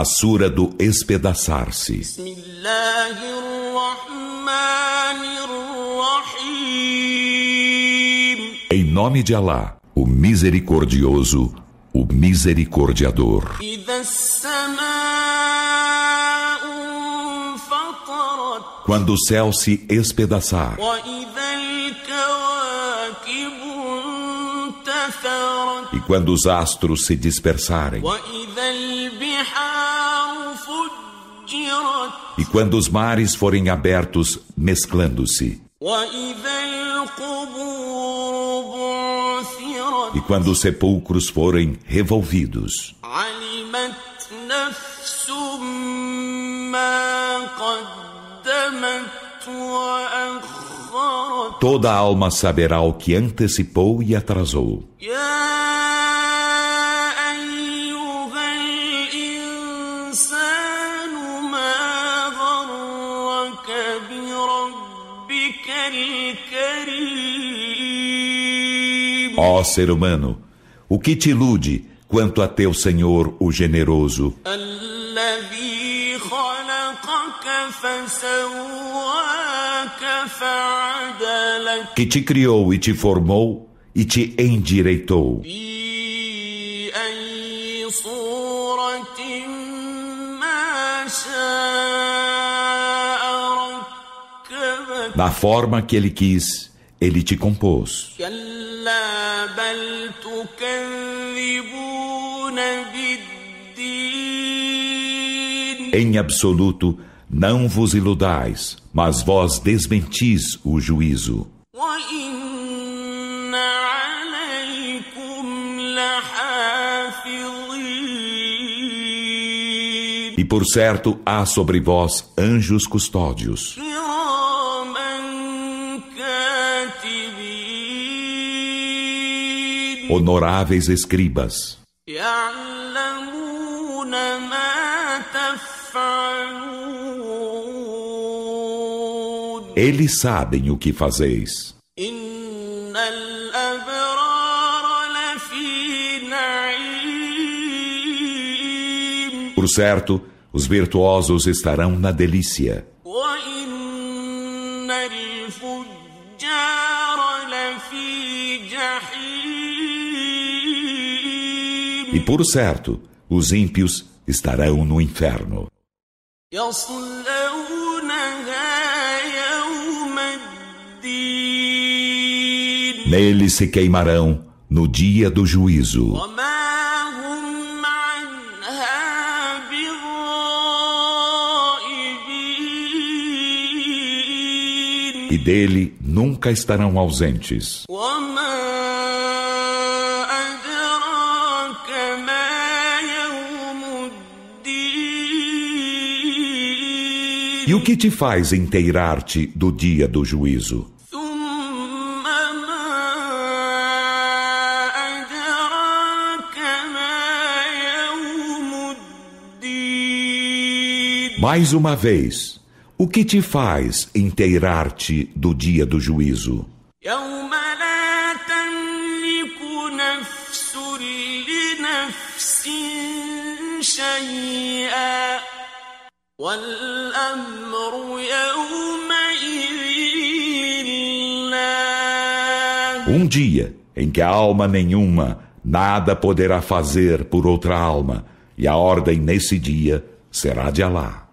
A sura do espedaçar-se. Em nome de Alá, o misericordioso, o misericordiador. Quando o céu se espedaçar. e quando os astros se dispersarem, وإذا البحار فجرت e quando os mares forem abertos, mesclando-se, وإذا القبور بعثرت e quando os sepulcros forem revolvidos, علمت نفس ما قدمت وأخرت Toda alma saberá o que antecipou e atrasou. Ó ser humano, o que te ilude quanto a teu Senhor, o generoso? الذي خلقك فسواك فعدلك que te criou e te formou e te endireitou, في أي صورة ما شاء ركبك da forma que ele quis, ele te compôs. كلا بل تكذبون Em absoluto, não vos iludais, mas vós desmentis o juízo. وإن عليكم لحافظين E por certo há sobre vós anjos custódios, كراما كاتبين honoráveis escribas, يعلمون ما تفعلون Eles sabem o que fazeis. Por certo, os virtuosos estarão na delícia. E por certo, os ímpios estarão no inferno. Nele se queimarão no dia do juízo. E dele nunca estarão ausentes. E o que te faz inteirar-te do dia do juízo? ثم ما أدراك ما يوم الدين Mais uma vez, o que te faz inteirar-te do dia do juízo? يوم لا تملك نفس لنفس شيئا والأمر يومئذ لله um dia em que a alma nenhuma nada poderá fazer por outra alma, e a ordem nesse dia será de Alá.